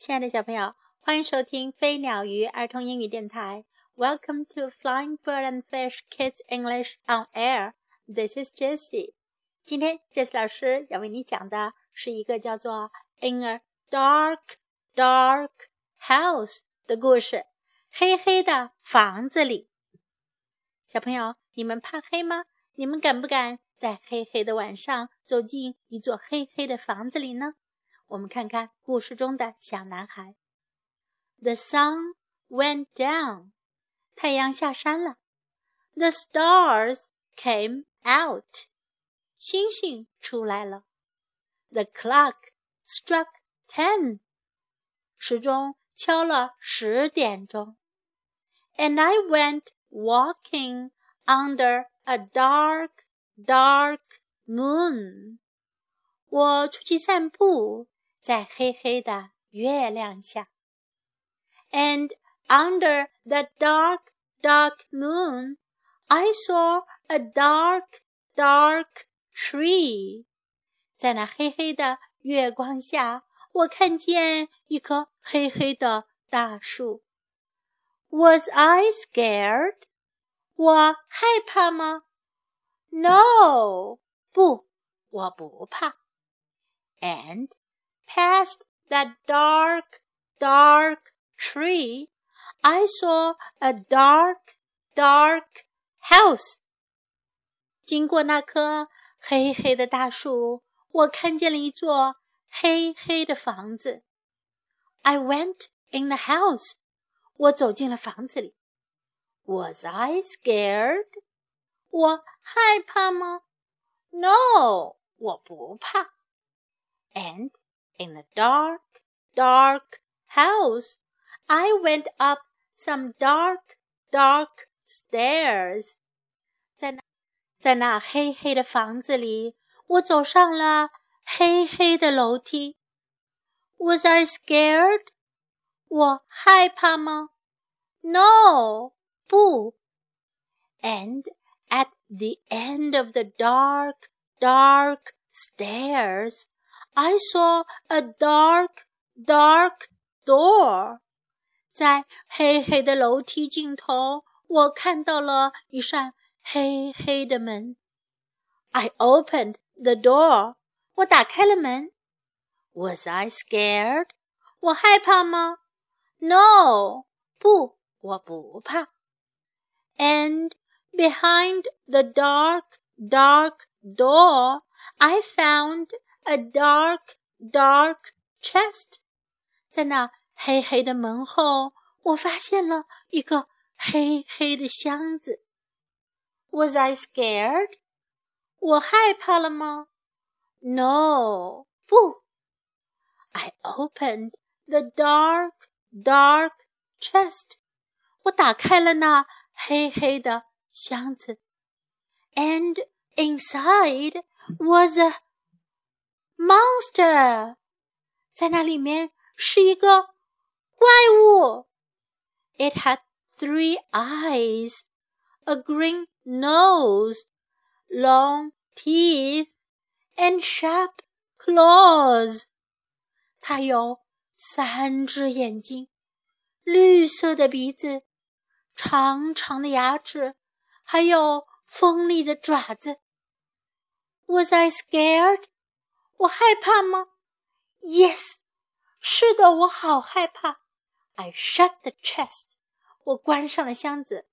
亲爱的小朋友，欢迎收听飞鸟鱼儿童英语电台。Welcome to Flying Bird and Fish Kids English on Air. This is Jessie. 今天 Jessie 老师要为你讲的是一个叫做《In a Dark, Dark House》的故事。黑黑的房子里，小朋友，你们怕黑吗？你们敢不敢在黑黑的晚上走进一座黑黑的房子里呢？我们看看故事中的小男孩。The sun went down，太阳下山了。The stars came out，星星出来了。The clock struck ten，时钟敲了十点钟。And I went walking under a dark, dark moon，我出去散步。 在黑黑的月亮下，and under the dark, dark moon, I saw a dark, dark tree。在那黑黑的月光下，我看见一棵黑黑的大树。Was I scared？我害怕吗？No，不，我不怕。And past that dark, dark tree, I saw a dark, dark house. 经过那棵黑黑的大树，我看见了一座黑黑的房子。I went in the house. 我走进了房子里。Was I scared? 我害怕吗？No，我不怕。And in the dark, dark house, I went up some dark, dark stairs. 在那，在那黑黑的房子里，我走上了黑黑的楼梯。Was I scared? 我害怕吗？No，不。And at the end of the dark, dark stairs, I saw a dark, dark door. 在黑黑的楼梯尽头，我看到了一扇黑黑的门。I opened the door. 我打开了门。Was I scared? 我害怕吗？No，不，我不怕。And behind the dark, dark door, I found a dark, dark chest，在那黑黑的门后，我发现了一个黑黑的箱子。Was I scared？我害怕了吗？No，不。I opened the dark, dark chest，我打开了那黑黑的箱子。And inside was a Monster，在那里面是一个怪物。It had three eyes, a green nose, long teeth, and sharp claws。它有三只眼睛，绿色的鼻子，长长的牙齿，还有锋利的爪子。Was I scared? 我害怕吗？Yes，是的，我好害怕。I shut the chest，我关上了箱子。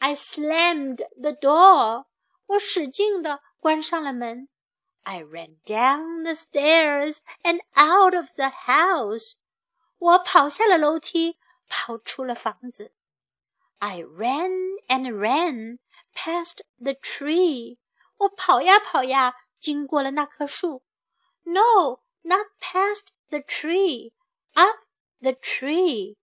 I slammed the door，我使劲的关上了门。I ran down the stairs and out of the house，我跑下了楼梯，跑出了房子。I ran and ran past the tree，我跑呀跑呀，经过了那棵树。No, not past the tree, up the tree.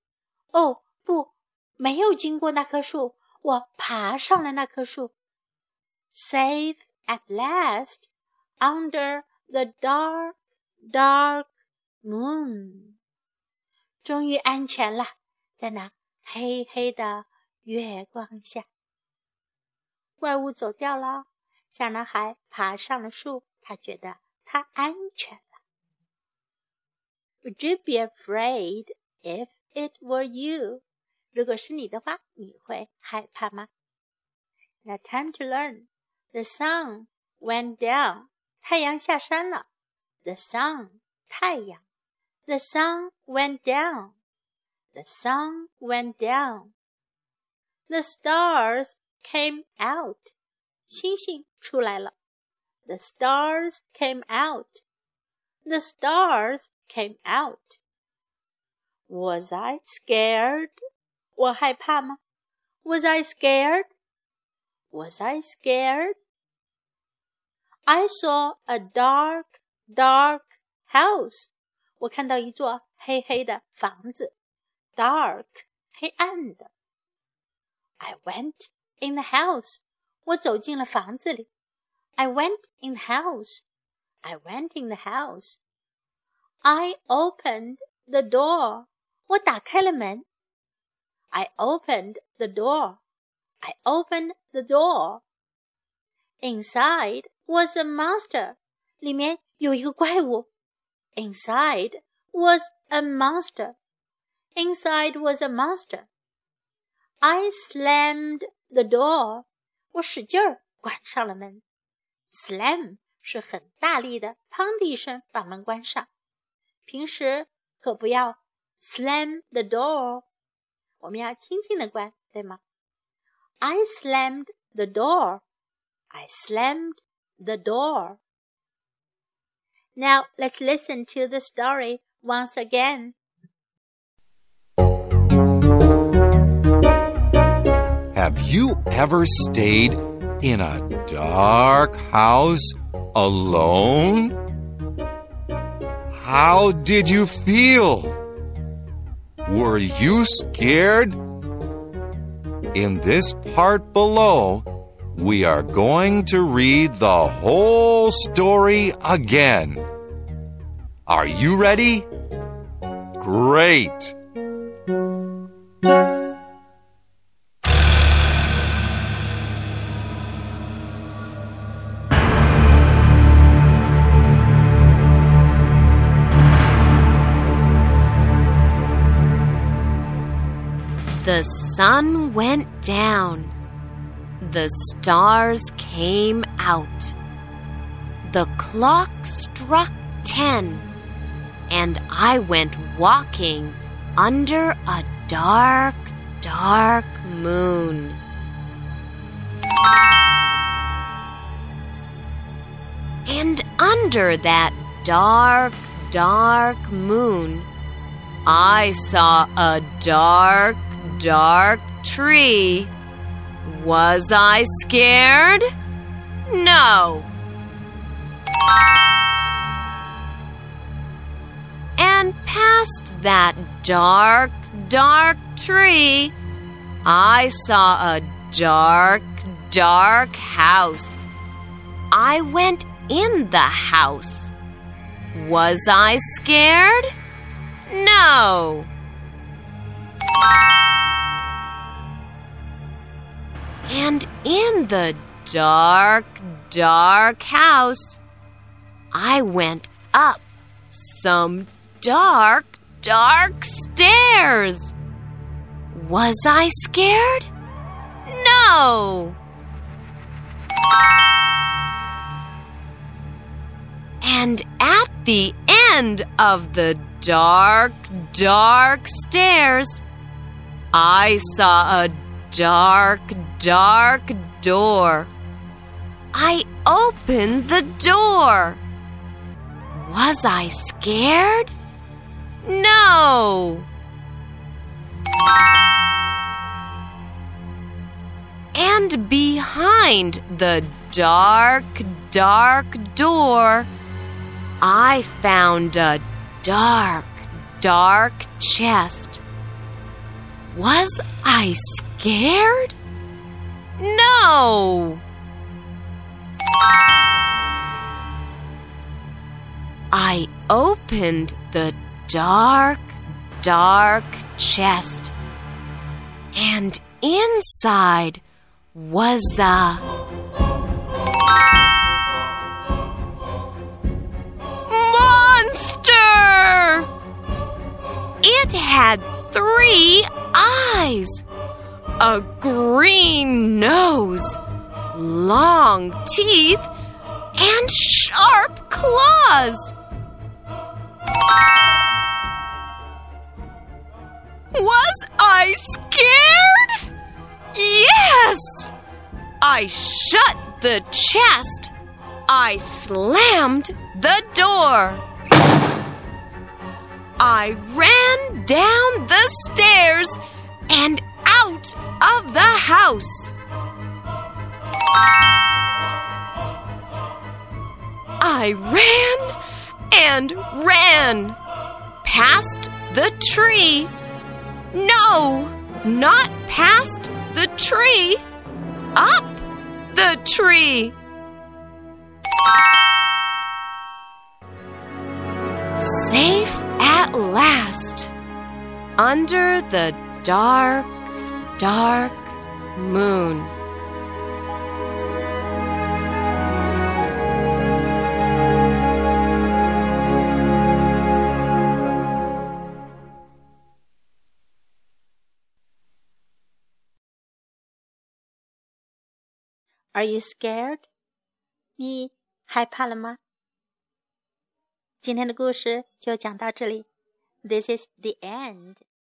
哦，不，没有经过那棵树，我爬上了那棵树。Safe at last under the dark, dark moon. 终于安全了，在那黑黑的月光下。怪物走掉了，小男孩爬上了树，他觉得。他安全。 Would you be afraid if it were you？如果是你的话，你会害怕吗？Now time to learn. The sun went down. 太阳下山了。The sun 太阳。The sun went down. The sun went down. The stars came out. 星星出来了。 The stars came out. The stars came out. Was I scared? 我害怕吗？Was I scared? Was I scared? I saw a dark, dark house. 我看到一座黑黑的房子，dark 黑暗的。I went in the house. 我走进了房子里。 I went in the house. I went in the house. I opened the door. 我打开了门。I opened the door. I opened the door. Inside was a monster. 里面有一个怪物。Inside was a monster. Inside was a monster. I slammed the door. 我使劲儿关上了门。 Slam 是很大力的，砰的一声把门关上。平时可不要 slam the door，我们要轻轻的关，对吗？I slammed the door. I slammed the door. Now let's listen to the story once again. Have you ever stayed in a dark house alone? How did you feel? Were you scared? In this part below, we are going to read the whole story again. Are you ready? Great! The sun went down. The stars came out. The clock struck ten, and I went walking under a dark, dark moon. And under that dark, dark moon, I saw a dark, dark tree. Was I scared? No. And past that dark, dark tree, I saw a dark, dark house. I went in the house. Was I scared? No. And in the dark, dark house, I went up some dark, dark stairs. Was I scared? No. And at the end of the dark, dark stairs, I saw a dark, dark door. I opened the door. Was I scared? No. And behind the dark, dark door, I found a dark, dark chest. Was I scared? No. I opened the dark, dark chest, and inside was a monster! It had three eyes, a green nose, long teeth, and sharp claws. Was I scared? Yes! I shut the chest. I slammed the door. I ran down the stairs and out of the house. I ran and ran past the tree. No, not past the tree. Up the tree. last under the dark, dark moon. Are you scared？你害怕了吗？今天的故事就讲到这里。 This is the end.